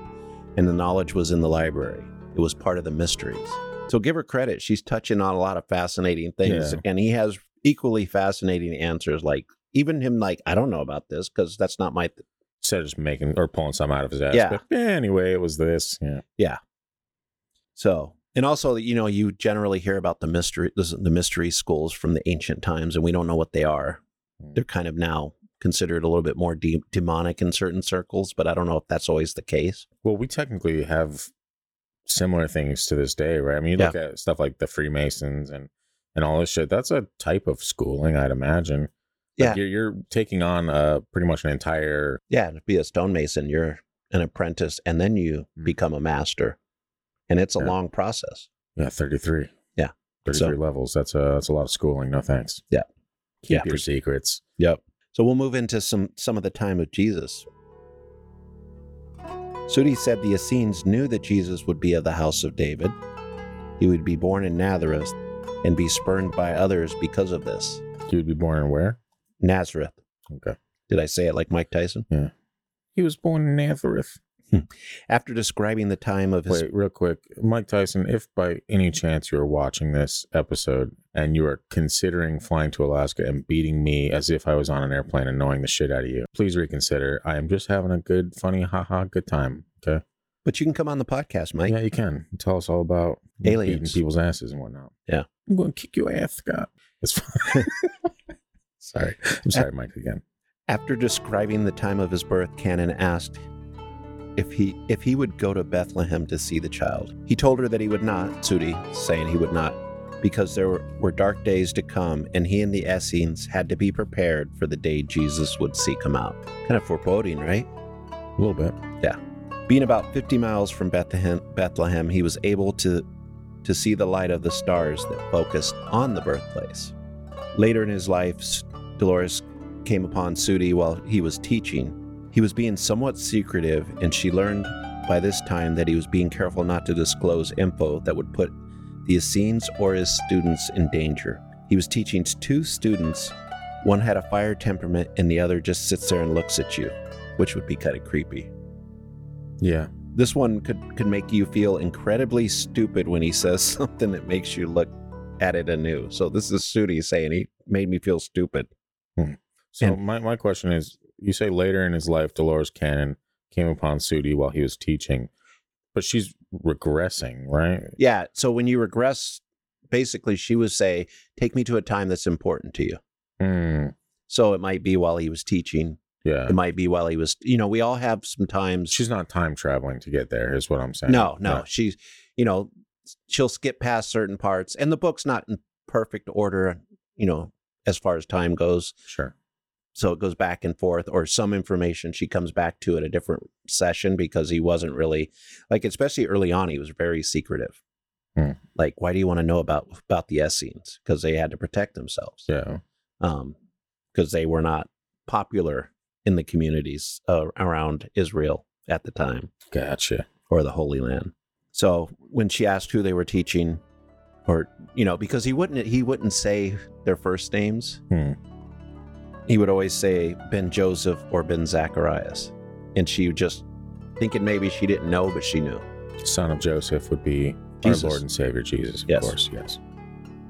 and the knowledge was in the library. It was part of the mysteries. So give her credit; she's touching on a lot of fascinating things, Yeah. and he has equally fascinating answers. Like even him, like I don't know about this because that's not my. Th- Instead of just making or pulling some out of his ass. Yeah. But. Anyway, it was this. Yeah. Yeah. So and also, you know, you generally hear about the mystery, the mystery schools from the ancient times, and we don't know what they are. Mm. They're kind of now considered a little bit more de- demonic in certain circles, but I don't know if that's always the case. Well, we technically have similar things to this day, right? I mean, you look at stuff like the Freemasons and and all this shit. That's a type of schooling, I'd imagine. Yeah. You're, you're taking on uh pretty much an entire. Yeah, to be a stonemason, you're an apprentice and then you Mm. become a master. And it's a Yeah. long process. Yeah, thirty three. Yeah. thirty three levels. That's a that's a lot of schooling. No thanks. Yeah. keep Yeah. your secrets. Yep. So we'll move into some some of the time of Jesus. Sudi said the Essenes knew that Jesus would be of the house of David. He would be born in Nazareth and be spurned by others because of this. He would be born in where? Nazareth. Okay. Did I say it like Mike Tyson? Yeah. He was born in Nazareth. Hmm. After describing the time of his Wait, real quick, Mike Tyson. If by any chance you're watching this episode and you are considering flying to Alaska and beating me as if I was on an airplane and knowing the shit out of you, please reconsider. I am just having a good, funny, haha, good time. Okay. But you can come on the podcast, Mike. yeah, you can tell us all about Aliens. beating people's asses and whatnot. Yeah. I'm going to kick your ass, Scott. It's fine. [laughs] sorry, I'm sorry, Mike. Again. After describing the time of his birth, Cannon asked if he if he would go to Bethlehem to see the child. He told her that he would not, Sudi saying he would not, because there were, were dark days to come, and he and the Essenes had to be prepared for the day Jesus would seek him out. Kind of foreboding, right? A little bit. Yeah. Being about 50 miles from Bethlehem, Bethlehem, he was able to, to see the light of the stars that focused on the birthplace. Later in his life, Dolores came upon Sudi while he was teaching. He was being somewhat secretive, and she learned by this time that he was being careful not to disclose info that would put the Essenes or his students in danger. He was teaching two students. One had a fire temperament, and the other just sits there and looks at you. which would be kind of creepy. Yeah. This one could could make you feel incredibly stupid when he says [laughs] something that makes you look at it anew. So this is Sudi saying he made me feel stupid. Hmm. So And- my, my question is you say later in his life Dolores Cannon came upon Sudi while he was teaching, but she's regressing, right? Yeah. So when you regress, basically she would say, "Take me to a time that's important to you." Hmm. So it might be while he was teaching. yeah. It might be while he was, you know, we all have some times. She's not time traveling to get there, is what I'm saying. No, no. Yeah. She's, you know, she'll skip past certain parts, and the book's not in perfect order, you know, as far as time goes. Sure. So it goes back and forth, or some information she comes back to at a different session because he wasn't really like, especially early on, he was very secretive. Hmm. Like, why do you want to know about about the Essenes? Because they had to protect themselves. Yeah. Um, because they were not popular in the communities uh, around Israel at the time Gotcha. or the Holy Land. So when she asked who they were teaching, or you know, because he wouldn't he wouldn't say their first names. Hmm. He would always say Ben Joseph or Ben Zacharias, and she would just thinking maybe she didn't know, but she knew. Son of Joseph would be Jesus. our Lord and Savior Jesus, of Yes. course. Yes.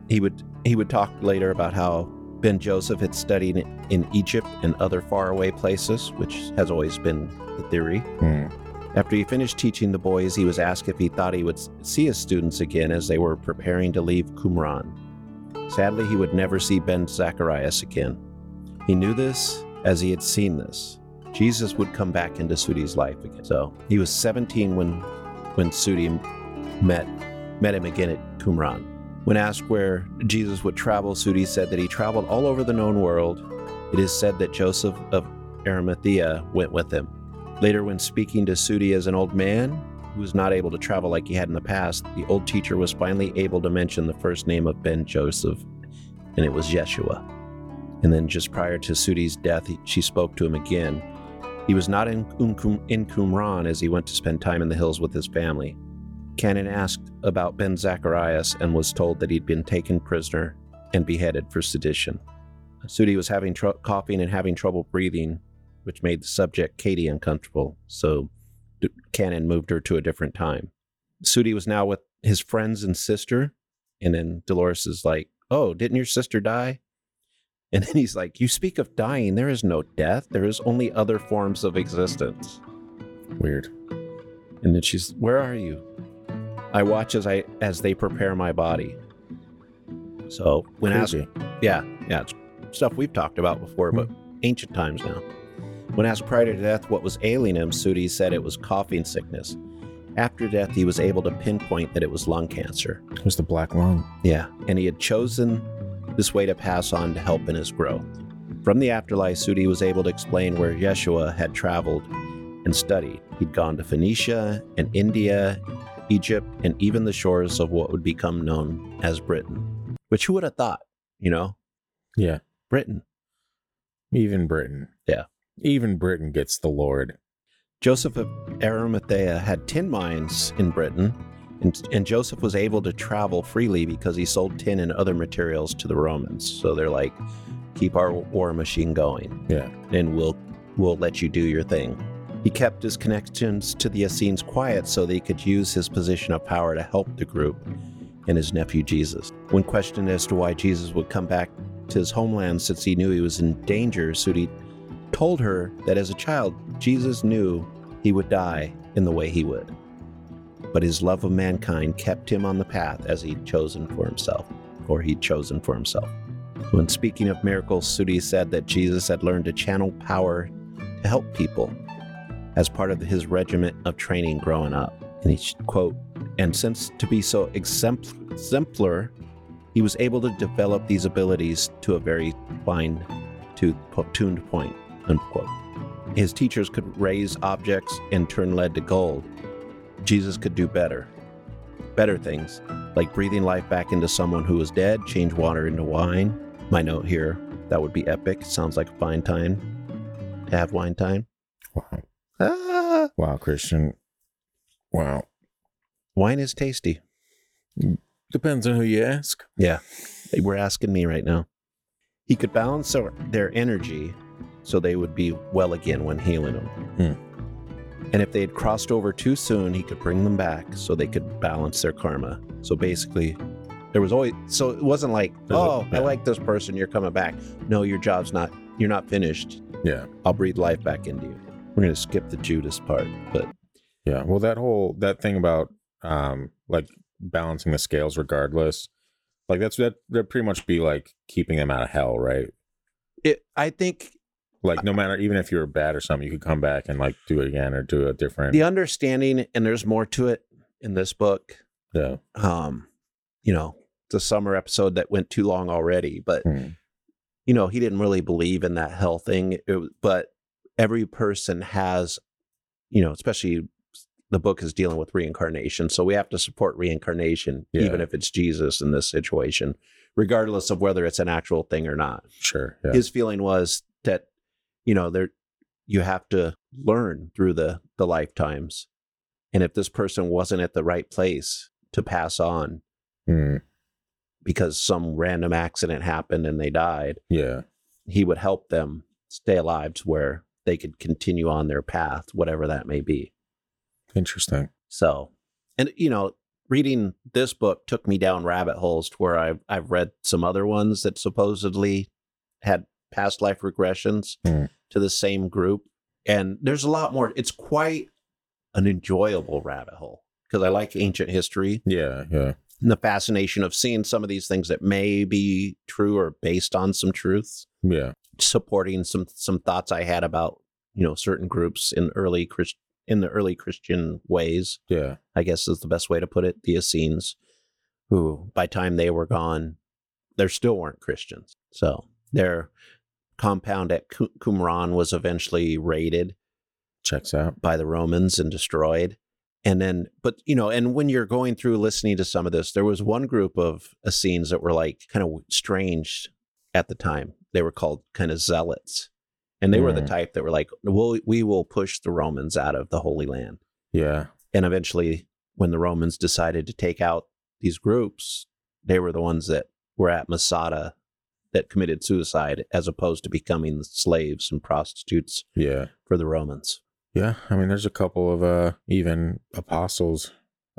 He would he would talk later about how Ben Joseph had studied in Egypt and other faraway places, which has always been the theory. Hmm. After he finished teaching the boys, he was asked if he thought he would see his students again as they were preparing to leave Qumran. Sadly, he would never see Ben Zacharias again. He knew this as he had seen this. Jesus would come back into Sudi's life again. So he was 17 when when Sudi met met him again at Qumran. When asked where Jesus would travel, Sudi said that he traveled all over the known world. It is said that Joseph of Arimathea went with him. Later, when speaking to Sudi as an old man who was not able to travel like he had in the past, the old teacher was finally able to mention the first name of Ben Joseph, and it was Yeshua. And then, just prior to Sudi's death, he, she spoke to him again. He was not in, in Qumran as he went to spend time in the hills with his family. Cannon asked about Ben Zacharias and was told that he'd been taken prisoner and beheaded for sedition. Sudi was having tr- coughing and having trouble breathing, which made the subject Katie uncomfortable. So D- Cannon moved her to a different time. Sudi was now with his friends and sister, and then Dolores is like, "Oh, didn't your sister die?" And then he's like, "You speak of dying. There is no death. There is only other forms of existence." Weird. And then she's, "Where are you?" I watch as I as they prepare my body. So when asked, yeah, yeah, it's stuff we've talked about before, but hmm. ancient times now. When asked prior to death what was ailing him, Sudi said it was coughing sickness. After death, he was able to pinpoint that it was lung cancer. It was the black lung. Yeah, and he had chosen this way to pass on to help in his growth. From the afterlife, Sudi was able to explain where Yeshua had traveled and studied. He'd gone to Phoenicia and India, Egypt, and even the shores of what would become known as Britain. Which who would have thought, you know, Yeah. Britain. Even Britain. Yeah. Even Britain gets the Lord. Joseph of Arimathea had tin mines in Britain, and, and Joseph was able to travel freely because he sold tin and other materials to the Romans. So they're like, keep our war machine going, Yeah. and we'll we'll let you do your thing. He kept his connections to the Essenes quiet so they could use his position of power to help the group and his nephew Jesus. When questioned as to why Jesus would come back to his homeland since he knew he was in danger, Sudi told her that as a child, Jesus knew he would die in the way he would. But his love of mankind kept him on the path as he'd chosen for himself, or he'd chosen for himself. When speaking of miracles, Sudi said that Jesus had learned to channel power to help people as part of his regiment of training growing up. And he quote, and since to be so exemplar, he was able to develop these abilities to a very fine tuned point, unquote. His teachers could raise objects and turn lead to gold. Jesus could do better. Better things, like breathing life back into someone who was dead, change water into wine. My note here, that would be epic. Sounds like a fine time to have wine time. Wow. Ah, Wow, Christian. Wow. wine is tasty. Depends on who you ask. Yeah, they were asking me right now. He could balance their- energy so they would be well again when healing them. Hmm. And if they had crossed over too soon, he could bring them back so they could balance their karma. So basically, there was always so it wasn't like, There's a- oh, yeah. I like this person, you're coming back. No, your job's not. You're not finished. Yeah. I'll breathe life back into you. We're gonna skip the Judas part, but Yeah. Well, that whole that thing about um like balancing the scales regardless, like that's that that pretty much be like keeping them out of hell, right? it. I think Like no matter even if you were bad or something, you could come back and like do it again or do a different. the understanding, and there's more to it in this book. Yeah. Um, you know, it's a summer episode that went too long already, but Hmm. you know, he didn't really believe in that hell thing. It, but every person has, you know, especially the book is dealing with reincarnation. So we have to support reincarnation, Yeah. even if it's Jesus in this situation, regardless of whether it's an actual thing or not. Sure. Yeah. His feeling was that, you know, there you have to learn through the the lifetimes. And if this person wasn't at the right place to pass on Hmm. because some random accident happened and they died, Yeah. he would help them stay alive to where they could continue on their path, whatever that may be. Interesting. So, and you know, reading this book took me down rabbit holes to where I've I've read some other ones that supposedly had past life regressions Hmm. To the same group, and there's a lot more. It's quite an enjoyable rabbit hole because I like ancient history Yeah. Yeah. and the fascination of seeing some of these things that may be true or based on some truths Yeah. supporting some some thoughts I had about you know certain groups in early Christ in the early Christian ways. Yeah. I guess is the best way to put it. The Essenes, who by time they were gone, they still weren't Christians. So their compound at Qu- Qumran was eventually raided Checks out. by the Romans and destroyed. And then, but you know, and when you're going through listening to some of this, there was one group of Essenes that were like kind of strange at the time. They were called kind of zealots. And they were the Mm. type that were like, we'll, we will push the Romans out of the Holy Land. Yeah. And eventually, when the Romans decided to take out these groups, they were the ones that were at Masada that committed suicide as opposed to becoming slaves and prostitutes Yeah. for the Romans. Yeah. I mean, there's a couple of uh even apostles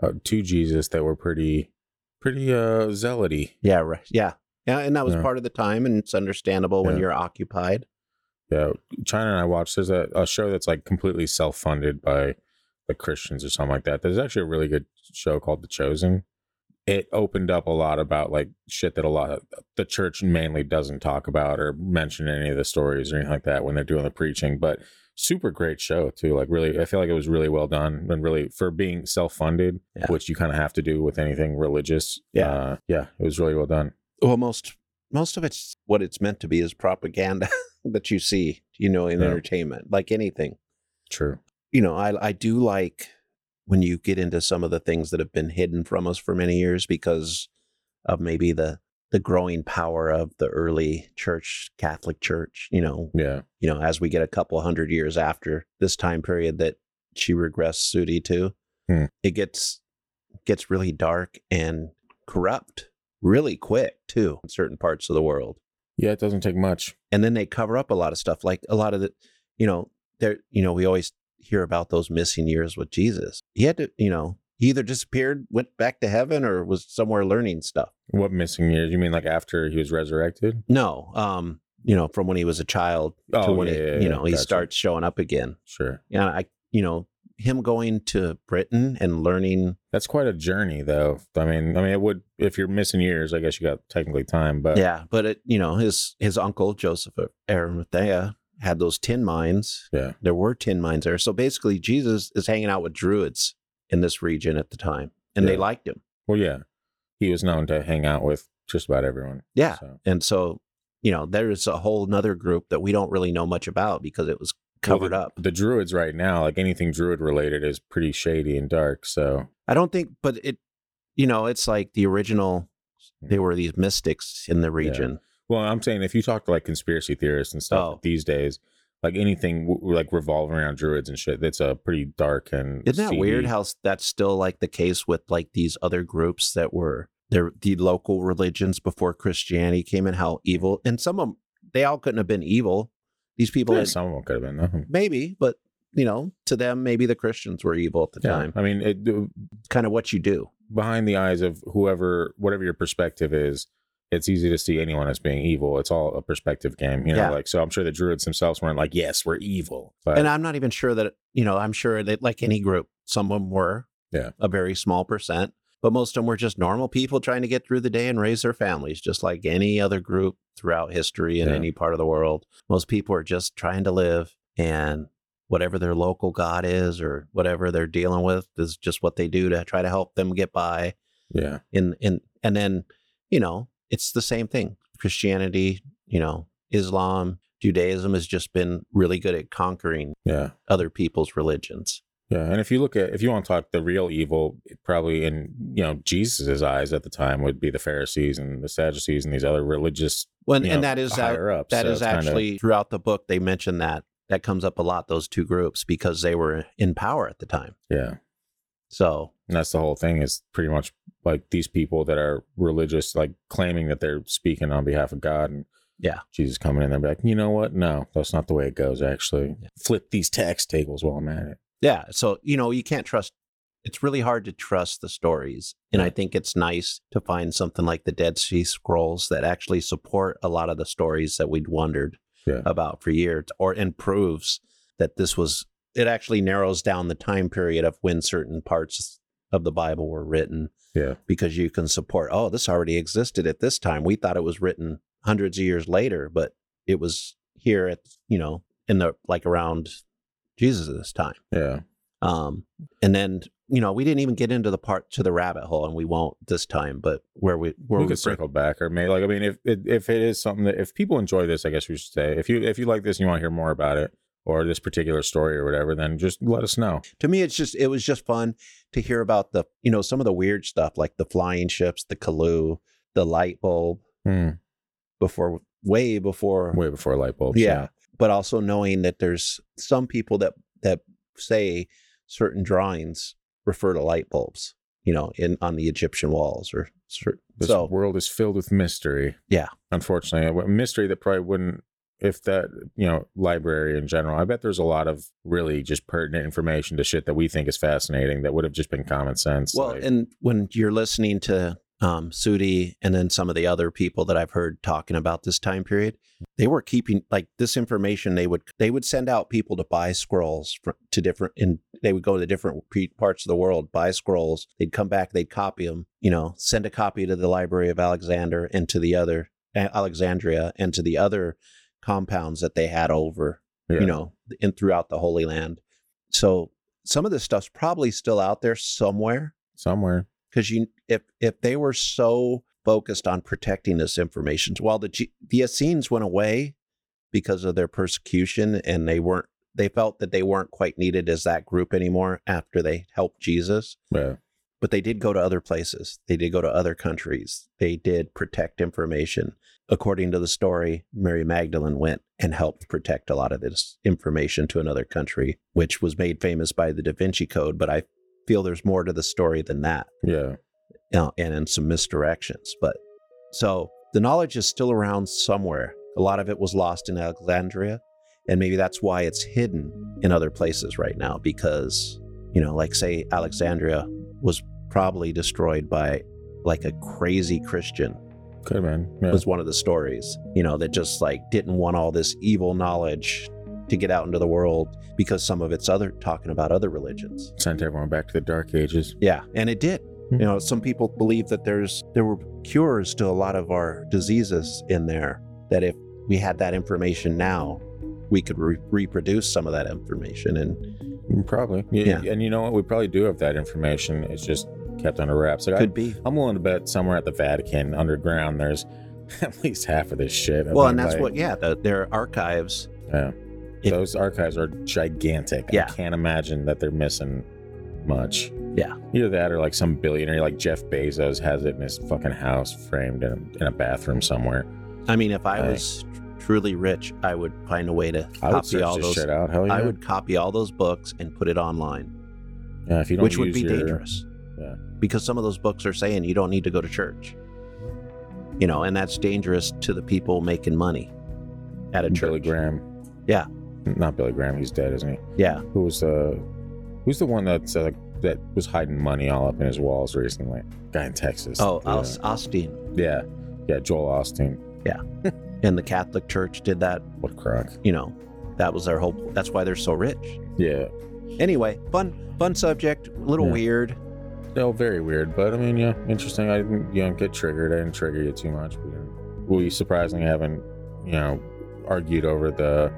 uh, to Jesus that were pretty pretty uh zealoty. Yeah, right. Yeah. Yeah, and that was Yeah. part of the time, and it's understandable when you're occupied. Yeah, China and I watched. There's a, a show that's like completely self funded by the Christians or something like that. There's actually a really good show called The Chosen. It opened up a lot about like shit that a lot of the church mainly doesn't talk about or mention any of the stories or anything like that when they're doing the preaching. But super great show too. Like really, I feel like it was really well done and really for being self funded, Yeah. which you kind of have to do with anything religious. Yeah. uh, yeah, it was really well done. Well, most most of it's what it's meant to be is propaganda [laughs] that you see, you know, in Yeah. entertainment, like anything. True. You know, I I do like when you get into some of the things that have been hidden from us for many years because of maybe the the growing power of the early church, Catholic Church. You know, Yeah. you know, as we get a couple hundred years after this time period that she regressed Sudi to, Hmm. it gets gets really dark and corrupt really quick too in certain parts of the world. Yeah, it doesn't take much. And then they cover up a lot of stuff, like a lot of the, you know, there, you know, we always hear about those missing years with Jesus. He had to, you know, he either disappeared, went back to heaven, or was somewhere learning stuff. What missing years? You mean like after he was resurrected? No, um, you know, from when he was a child to Oh, when yeah, he, yeah, you yeah, know, he gotcha. starts showing up again. Sure. Yeah, I, you know, him going to Britain and learning. That's quite a journey, though. I mean, I mean, it would if you're missing years. I guess you got technically time, but yeah, but it, you know, his his uncle Joseph of Arimathea had those tin mines. yeah, There were tin mines there, so basically, Jesus is hanging out with druids in this region at the time, and they liked him. well, yeah, he was known to hang out with just about everyone. Yeah, So, and so you know, there's a whole nother group that we don't really know much about because it was Well, covered the, up. The druids right now, like anything druid related, is pretty shady and dark. So I don't think, but it, you know, it's like the original. Hmm. They were these mystics in the region. Well, I'm saying if you talk to like conspiracy theorists and stuff Oh. these days, like anything w- like revolving around druids and shit, that's a pretty dark and Isn't that seedy- weird how s- that's still like the case with like these other groups that were they're the local religions before Christianity came in? How evil and some of them they all couldn't have been evil. These people, Yeah, that- some of them could have been though. maybe, but you know, to them, maybe the Christians were evil at the Yeah, time. I mean, it, Kind of what you do. behind the eyes of whoever, whatever your perspective is, it's easy to see anyone as being evil. It's all a perspective game, you know. Yeah. Like, so I'm sure the druids themselves weren't like, "Yes, we're evil," but And I'm not even sure that you know. I'm sure that like any group, some of them were, Yeah. a very small percent, but most of them were just normal people trying to get through the day and raise their families, just like any other group throughout history in Yeah. any part of the world. Most people are just trying to live, and whatever their local god is or whatever they're dealing with is just what they do to try to help them get by. yeah, In in and then you know it's the same thing. Christianity, you know, Islam, Judaism has just been really good at conquering yeah. other people's religions. Yeah, and if you look at if you want to talk the real evil, probably in you know Jesus's eyes at the time would be the Pharisees and the Sadducees and these other religious Well, you and know, that is higher up. That So is it's kinda- actually throughout the book. They mention that that comes up a lot. Those two groups because they were in power at the time. yeah, So and that's the whole thing is pretty much like these people that are religious, like claiming that they're speaking on behalf of God and Yeah. Jesus coming in there, and be like, you know what? No, that's not the way it goes. Actually, flip these tax tables while I'm at it. yeah, so you know you can't trust. It's really hard to trust the stories, and I think it's nice to find something like the Dead Sea Scrolls that actually support a lot of the stories that we'd wondered Yeah. about for years, or and proves that this was. It actually narrows down the time period of when certain parts of the Bible were written. Yeah, because you can support oh this already existed at this time. We thought it was written hundreds of years later but it was here at you know in the like around jesus' time. Yeah, um and then you know we didn't even get into the part to the rabbit hole and we won't this time but where we where we we could circle back, or maybe like I mean, if it, if it is something that if people enjoy this, I guess we should say if you if you like this and you want to hear more about it or this particular story or whatever, then just let us know. to me it's just it was just fun to hear about the you know some of the weird stuff like the flying ships the Kaloo, the light bulb Hmm. before way before Way before light bulbs. yeah. But also knowing that there's some people that that say certain drawings refer to light bulbs, you know, in on the Egyptian walls or This so world is filled with mystery. Yeah. Unfortunately, a mystery that probably wouldn't, if that, you know, library in general, I bet there's a lot of really just pertinent information to shit that we think is fascinating that would have just been common sense. well, like- and when you're listening to um Sudi and then some of the other people that I've heard talking about this time period, they were keeping like this information they would they would send out people to buy scrolls fr to different and they would go to different parts of the world buy scrolls they'd come back they'd copy them you know send a copy to the library of alexander and to the other alexandria and to the other compounds that they had over yeah. you know in throughout the holy land so some of this stuff's probably still out there somewhere somewhere. because you if if they were so focused on protecting this information while the G, the Essenes went away because of their persecution and they weren't they felt that they weren't quite needed as that group anymore after they helped Jesus Yeah. But they did go to other places they did go to other countries they did protect information according to the story Mary Magdalene went and helped protect a lot of this information to another country which was made famous by the Da Vinci Code but I feel there's more to the story than that Yeah. you know, and in some misdirections. But so the knowledge is still around somewhere. A lot of it was lost in Alexandria, and maybe that's why it's hidden in other places right now. Because you know, like say Alexandria was probably destroyed by like a crazy Christian Could have been. Yeah. was one of the stories. You know, that just like didn't want all this evil knowledge to get out into the world because some of it's other talking about other religions. Sent everyone back to the dark ages. Yeah, and it did. Hmm. You know, some people believe that there's there were cures to a lot of our diseases in there. That if we had that information now, we could re- reproduce some of that information. And Mm, probably. Yeah. And you know what? We probably do have that information. It's just kept under wraps. Like I, could be. I'm willing to bet somewhere at the Vatican underground there's [laughs] at least half of this shit. I Well, mean, and that's like, what. Yeah, the, their archives. Yeah. Those archives are gigantic. Yeah. I can't imagine that they're missing much. Yeah. Either that or like some billionaire like Jeff Bezos has it in his fucking house framed in a, in a bathroom somewhere. I mean, if I Right. was truly rich, I would find a way to I copy all those. out. Hell yeah. I would copy all those books and put it online, Yeah, if you don't which would be your- dangerous. Yeah. Because some of those books are saying you don't need to go to church. You know, and that's dangerous to the people making money at a Billy church. Graham. Yeah. Not Billy Graham. He's dead, isn't he? Yeah. Who was uh, who's the one that's uh, that was hiding money all up in his walls recently? Guy in Texas. Oh, yeah. Austin. yeah, yeah. Joel Osteen. [laughs] And the Catholic Church did that. What crock? You know, that was their whole. That's why they're so rich. Yeah. Anyway, fun, fun subject. A little Yeah. weird. No, very weird, but I mean, yeah, interesting. I didn't, you know, get triggered. I didn't trigger you too much. We, didn't, we surprisingly haven't, you know, argued over the.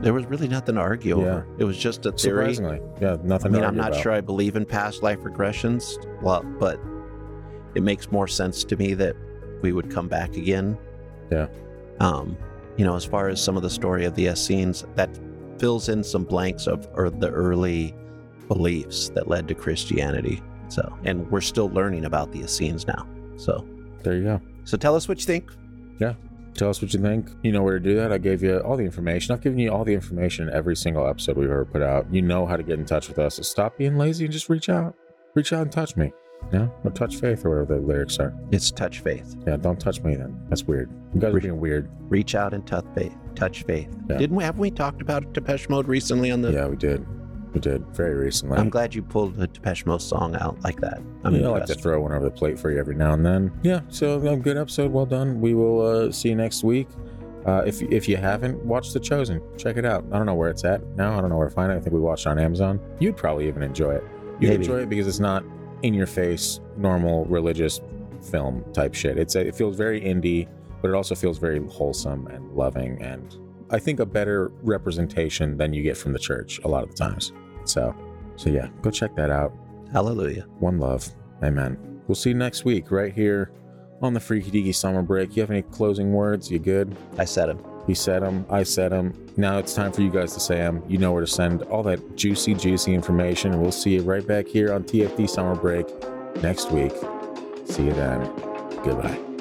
There was really nothing to argue Yeah. over. It was just a theory. Surprisingly, yeah, nothing. I mean, I'm not about. sure I believe in past life regressions, well, but it makes more sense to me that we would come back again. Yeah. Um, you know, as far as some of the story of the Essenes, that fills in some blanks of or the early beliefs that led to Christianity. So, and we're still learning about the Essenes now. So, There you go. so tell us what you think. Yeah. Tell us what you think. You know where to do that. I gave you all the information. I've given you all the information in every single episode we've ever put out. You know how to get in touch with us. So stop being lazy and just reach out. Reach out and touch me. Yeah, or touch faith or whatever the lyrics are. It's touch faith. Yeah, don't touch me then. That's weird. You guys are being weird. Reach out and touch faith. Touch faith. Yeah. Didn't we have we talked about Depeche Mode recently on the Yeah, we did. We did very recently. I'm glad you pulled the Depeche Mode song out like that. I'm yeah, I like to throw one over the plate for you every now and then. Yeah, so a good episode. Well done. We will uh, see you next week. Uh, if if you haven't watched The Chosen, check it out. I don't know where it's at now. I don't know where to find it. I think we watched it on Amazon. You'd probably even enjoy it. You'd Maybe. enjoy it because it's not in your face, normal religious film type shit. It's a, it feels very indie, but it also feels very wholesome and loving, and I think a better representation than you get from the church a lot of the times. So, so yeah, go check that out. Hallelujah. One love. Amen. We'll see you next week right here on the Freaky Deaky Summer Break. You have any closing words? You good? I said him. He said them. I said them. Now it's time for you guys to say them. You know where to send all that juicy, juicy information. We'll see you right back here on TFD Summer Break next week. See you then. Goodbye.